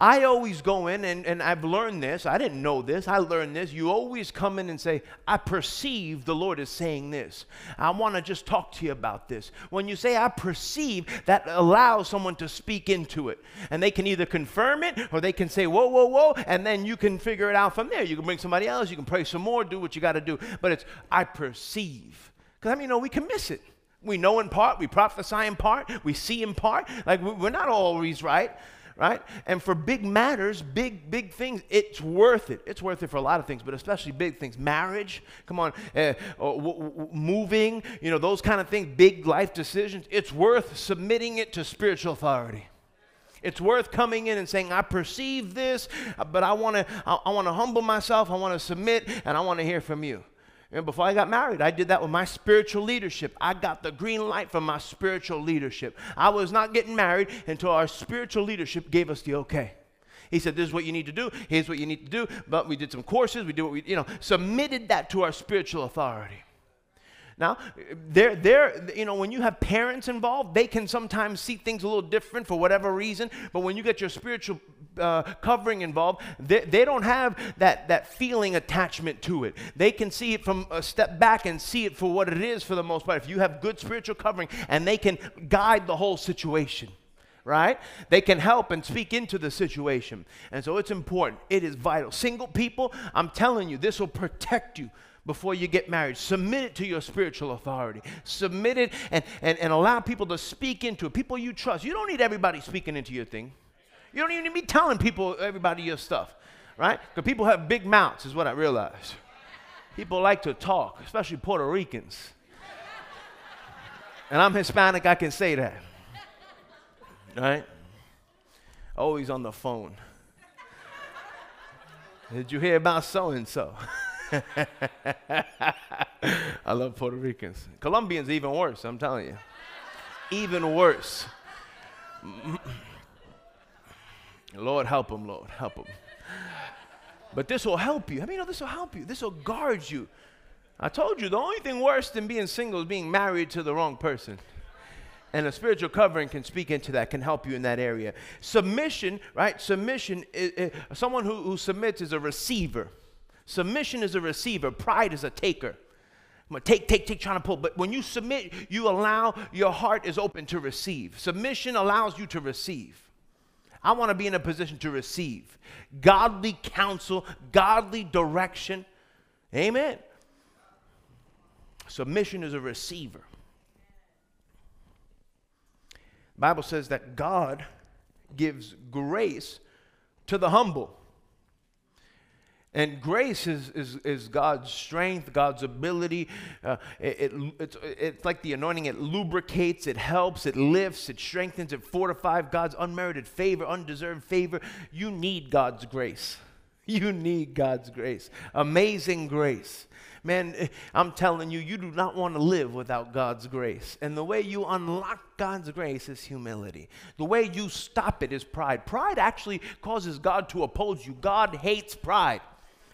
B: I always go in, and, and I've learned this. I didn't know this. I learned this. You always come in and say, I perceive the Lord is saying this. I want to just talk to you about this. When you say, I perceive, that allows someone to speak into it. And they can either confirm it or they can say, whoa, whoa, whoa, and then you can figure it out from there. You can bring somebody else, you can pray some more, do what you got to do. But it's, I perceive. Because I mean, you know, we can miss it. We know in part, we prophesy in part, we see in part. Like, we're not always right right? And for big matters, big, big things, it's worth it. It's worth it for a lot of things, but especially big things. Marriage, come on, uh, w- w- moving, you know, those kind of things, big life decisions. It's worth submitting it to spiritual authority. It's worth coming in and saying, I perceive this, but I want to I, I want to humble myself, I want to submit, and I want to hear from you. And before I got married, I did that with my spiritual leadership. I got the green light from my spiritual leadership. I was not getting married until our spiritual leadership gave us the okay. He said, This is what you need to do. Here's what you need to do. But we did some courses. We did what we, you know, submitted that to our spiritual authority. Now, they're, they're, you know, when you have parents involved, they can sometimes see things a little different for whatever reason. But when you get your spiritual uh, covering involved, they, they don't have that, that feeling attachment to it. They can see it from a step back and see it for what it is for the most part. If you have good spiritual covering and they can guide the whole situation right? They can help and speak into the situation. And so it's important. It is vital. Single people, I'm telling you, this will protect you before you get married. Submit it to your spiritual authority. Submit it and, and, and allow people to speak into it. People you trust. You don't need everybody speaking into your thing. You don't even need to be telling people, everybody, your stuff, right? Because people have big mouths, is what I realized. People like to talk, especially Puerto Ricans. And I'm Hispanic, I can say that. Right? Always on the phone. Did you hear about so and so? I love Puerto Ricans. Colombians even worse, I'm telling you. Even worse. Lord, help them, Lord, help them. But this will help you. I mean, no, this will help you. This will guard you. I told you the only thing worse than being single is being married to the wrong person. And a spiritual covering can speak into that, can help you in that area. Submission, right? Submission, is, is, someone who, who submits is a receiver. Submission is a receiver, pride is a taker. I'm gonna take, take, take, trying to pull. But when you submit, you allow your heart is open to receive. Submission allows you to receive. I want to be in a position to receive godly counsel, godly direction. Amen. Submission is a receiver. Bible says that God gives grace to the humble. And grace is, is, is God's strength, God's ability. Uh, it, it, it's, it's like the anointing, it lubricates, it helps, it lifts, it strengthens, it fortifies God's unmerited favor, undeserved favor. You need God's grace. You need God's grace. Amazing grace. Man, eh, I'm telling you, you do not want to live without God's grace. And the way you unlock God's grace is humility. The way you stop it is pride. Pride actually causes God to oppose you. God hates pride.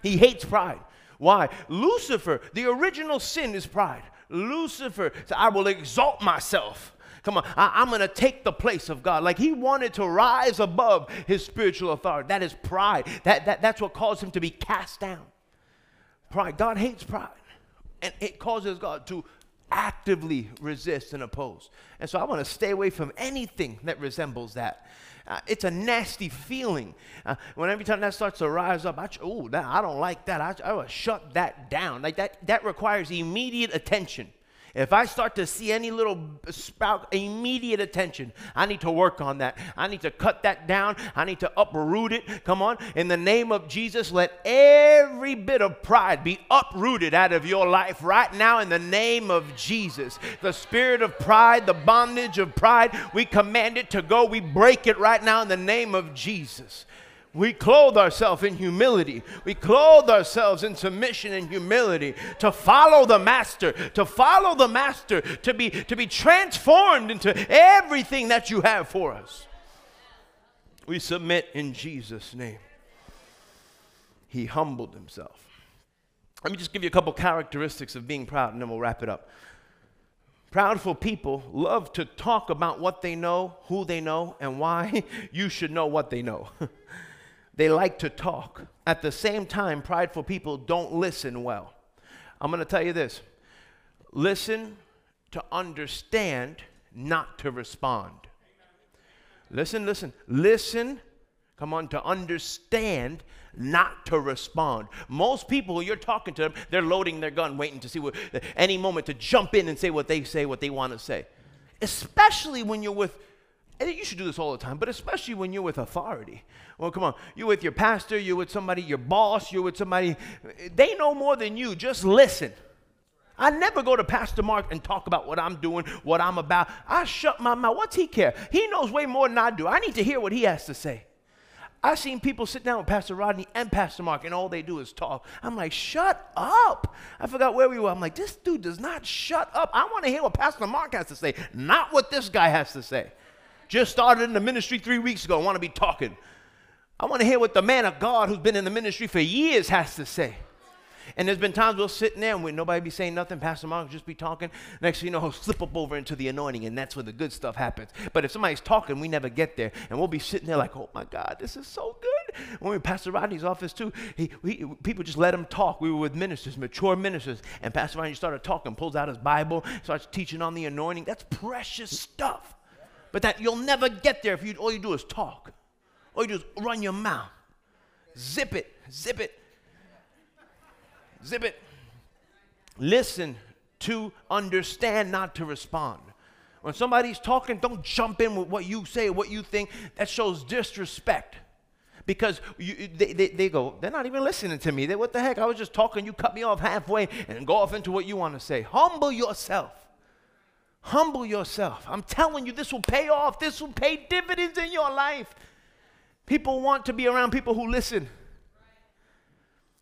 B: He hates pride. Why? Lucifer, the original sin is pride. Lucifer said, I will exalt myself. Come on, I, am going to take the place of God. Like he wanted to rise above his spiritual authority. That is pride. That, that, that's what caused him to be cast down. Pride. God hates pride. And it causes God to actively resist and oppose. And so I want to stay away from anything that resembles that. Uh, it's a nasty feeling. Uh, when every time that starts to rise up, I, oh, I don't like that. I, I will shut that down. Like that, that requires immediate attention. If I start to see any little spout, immediate attention, I need to work on that. I need to cut that down. I need to uproot it. Come on. In the name of Jesus, let every bit of pride be uprooted out of your life right now in the name of Jesus. The spirit of pride, the bondage of pride, we command it to go. We break it right now in the name of Jesus. We clothe ourselves in humility. We clothe ourselves in submission and humility to follow the master, to follow the master, to be, to be transformed into everything that you have for us. We submit in Jesus' name. He humbled himself. Let me just give you a couple characteristics of being proud and then we'll wrap it up. Proudful people love to talk about what they know, who they know, and why you should know what they know. they like to talk. At the same time, prideful people don't listen well. I'm going to tell you this listen to understand, not to respond. Listen, listen, listen, come on, to understand, not to respond. Most people, you're talking to them, they're loading their gun, waiting to see what, any moment to jump in and say what they say, what they want to say. Especially when you're with, and you should do this all the time, but especially when you're with authority. Well, come on, you're with your pastor, you're with somebody, your boss, you're with somebody, they know more than you. Just listen. I never go to Pastor Mark and talk about what I'm doing, what I'm about. I shut my mouth. What's he care? He knows way more than I do. I need to hear what he has to say. I've seen people sit down with Pastor Rodney and Pastor Mark, and all they do is talk. I'm like, shut up. I forgot where we were. I'm like, this dude does not shut up. I want to hear what Pastor Mark has to say, not what this guy has to say. Just started in the ministry three weeks ago. I want to be talking. I want to hear what the man of God who's been in the ministry for years has to say. And there's been times we'll sit in there and we, nobody be saying nothing. Pastor Mark just be talking. Next thing you know, he'll slip up over into the anointing, and that's where the good stuff happens. But if somebody's talking, we never get there. And we'll be sitting there like, oh my God, this is so good. When we Pastor Rodney's office too, he, he, people just let him talk. We were with ministers, mature ministers. And Pastor Rodney started talking, pulls out his Bible, starts teaching on the anointing. That's precious stuff. But that you'll never get there if you, all you do is talk. All you do is run your mouth. Zip it, zip it. Zip it. Listen to understand, not to respond. When somebody's talking, don't jump in with what you say, what you think. That shows disrespect. Because you, they, they, they, go, they're not even listening to me. They, what the heck? I was just talking. You cut me off halfway and go off into what you want to say. Humble yourself. Humble yourself. I'm telling you, this will pay off. This will pay dividends in your life. People want to be around people who listen.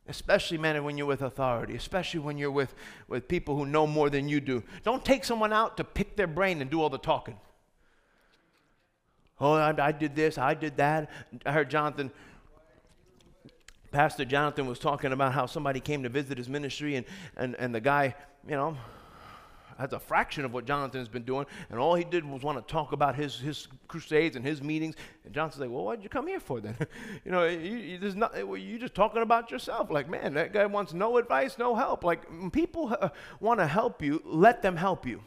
B: Especially, man, when you're with authority, especially when you're with, with people who know more than you do. Don't take someone out to pick their brain and do all the talking. Oh, I, I did this, I did that. I heard Jonathan, Pastor Jonathan was talking about how somebody came to visit his ministry, and, and, and the guy, you know, that's a fraction of what Jonathan's been doing. And all he did was want to talk about his, his crusades and his meetings. And Jonathan's like, well, what'd you come here for then? you know, you, you, there's not, you're just talking about yourself. Like, man, that guy wants no advice, no help. Like, people uh, want to help you, let them help you.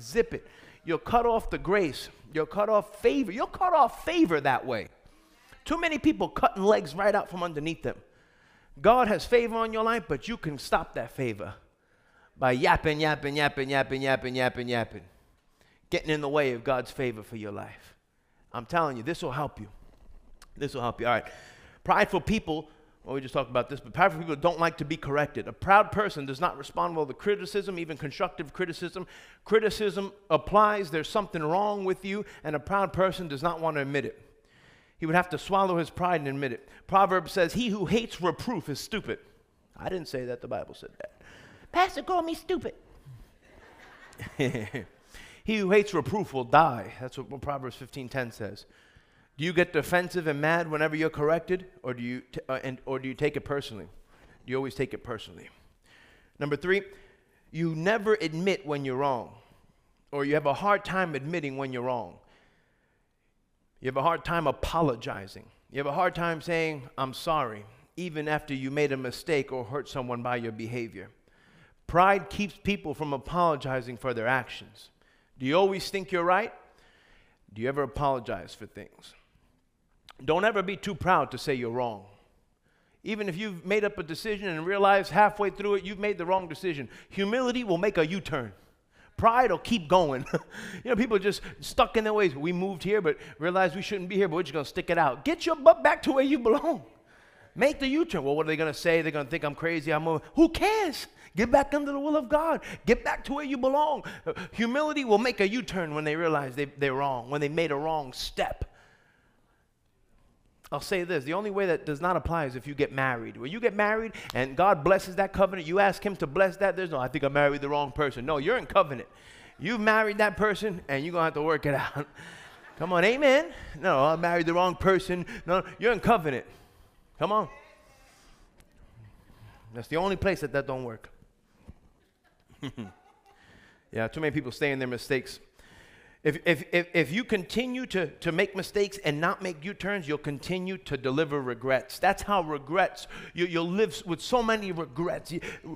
B: Zip it. You'll cut off the grace. You'll cut off favor. You'll cut off favor that way. Too many people cutting legs right out from underneath them. God has favor on your life, but you can stop that favor by yapping, yapping, yapping, yapping, yapping, yapping, yapping, getting in the way of God's favor for your life. I'm telling you, this will help you. This will help you. All right. Prideful people, well, we just talked about this, but prideful people don't like to be corrected. A proud person does not respond well to criticism, even constructive criticism. Criticism applies, there's something wrong with you, and a proud person does not want to admit it. He would have to swallow his pride and admit it. Proverbs says, He who hates reproof is stupid. I didn't say that, the Bible said that. Pastor called me stupid. he who hates reproof will die. That's what, what Proverbs 15:10 says. Do you get defensive and mad whenever you're corrected, or do you t- uh, and, or do you take it personally? Do you always take it personally? Number three, you never admit when you're wrong, or you have a hard time admitting when you're wrong. You have a hard time apologizing. You have a hard time saying, I'm sorry, even after you made a mistake or hurt someone by your behavior. Pride keeps people from apologizing for their actions. Do you always think you're right? Do you ever apologize for things? Don't ever be too proud to say you're wrong. Even if you've made up a decision and realize halfway through it you've made the wrong decision, humility will make a U turn. Pride will keep going. you know, people are just stuck in their ways. We moved here, but realized we shouldn't be here, but we're just going to stick it out. Get your butt back to where you belong. Make the U turn. Well, what are they going to say? They're going to think I'm crazy. I'm moving. Who cares? Get back under the will of God. Get back to where you belong. Humility will make a U turn when they realize they, they're wrong, when they made a wrong step. I'll say this the only way that does not apply is if you get married. When you get married and God blesses that covenant, you ask Him to bless that. There's no, I think I married the wrong person. No, you're in covenant. You've married that person and you're going to have to work it out. Come on, amen. No, I married the wrong person. No, you're in covenant. Come on. That's the only place that that don't work. yeah, too many people stay in their mistakes. If, if, if, if you continue to, to make mistakes and not make U turns, you'll continue to deliver regrets. That's how regrets, you, you'll live with so many regrets,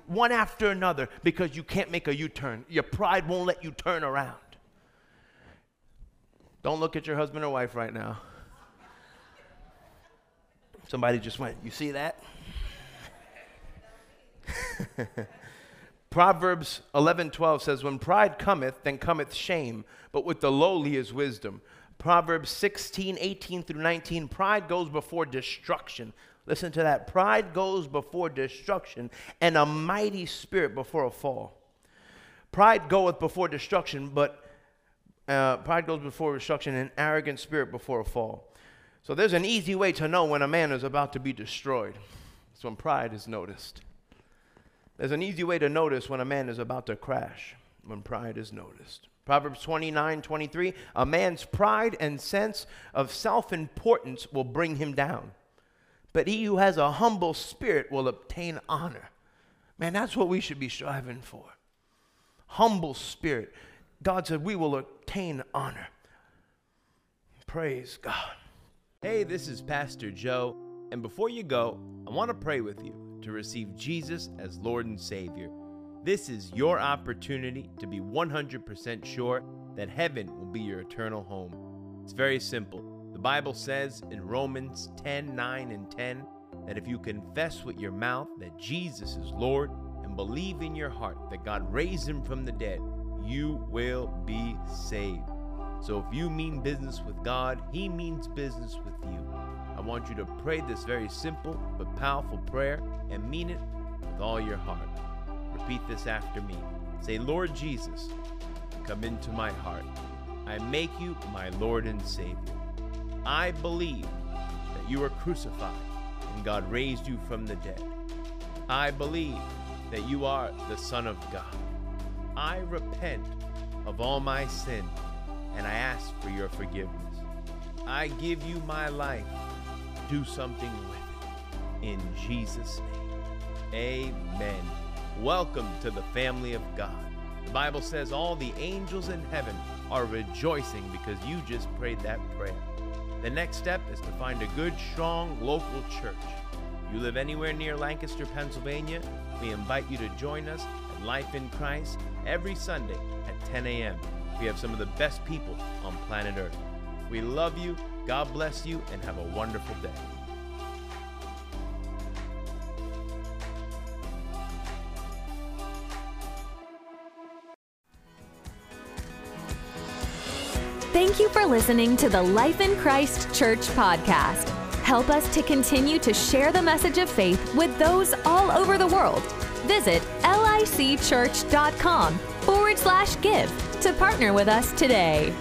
B: one after another, because you can't make a U turn. Your pride won't let you turn around. Don't look at your husband or wife right now. Somebody just went, You see that? Proverbs 11:12 says when pride cometh then cometh shame but with the lowly is wisdom. Proverbs 16, 18 through 19 pride goes before destruction. Listen to that. Pride goes before destruction and a mighty spirit before a fall. Pride goeth before destruction, but uh, pride goes before destruction and arrogant spirit before a fall. So there's an easy way to know when a man is about to be destroyed. It's when pride is noticed. There's an easy way to notice when a man is about to crash, when pride is noticed. Proverbs 29 23, a man's pride and sense of self importance will bring him down, but he who has a humble spirit will obtain honor. Man, that's what we should be striving for. Humble spirit. God said, We will obtain honor. Praise God.
C: Hey, this is Pastor Joe, and before you go, I want to pray with you to receive Jesus as Lord and Savior. This is your opportunity to be 100% sure that heaven will be your eternal home. It's very simple. The Bible says in Romans 10 9 and 10 that if you confess with your mouth that Jesus is Lord and believe in your heart that God raised him from the dead, you will be saved. So if you mean business with God, He means business with you. I want you to pray this very simple but powerful prayer and mean it with all your heart. Repeat this after me. Say, Lord Jesus, come into my heart. I make you my Lord and Savior. I believe that you were crucified and God raised you from the dead. I believe that you are the Son of God. I repent of all my sin and I ask for your forgiveness. I give you my life. Do something with it. In Jesus' name. Amen. Welcome to the family of God. The Bible says all the angels in heaven are rejoicing because you just prayed that prayer. The next step is to find a good, strong local church. You live anywhere near Lancaster, Pennsylvania, we invite you to join us at Life in Christ every Sunday at 10 a.m. We have some of the best people on planet Earth. We love you, God bless you, and have a wonderful day.
A: Thank you for listening to the Life in Christ Church podcast. Help us to continue to share the message of faith with those all over the world. Visit licchurch.com forward slash give to partner with us today.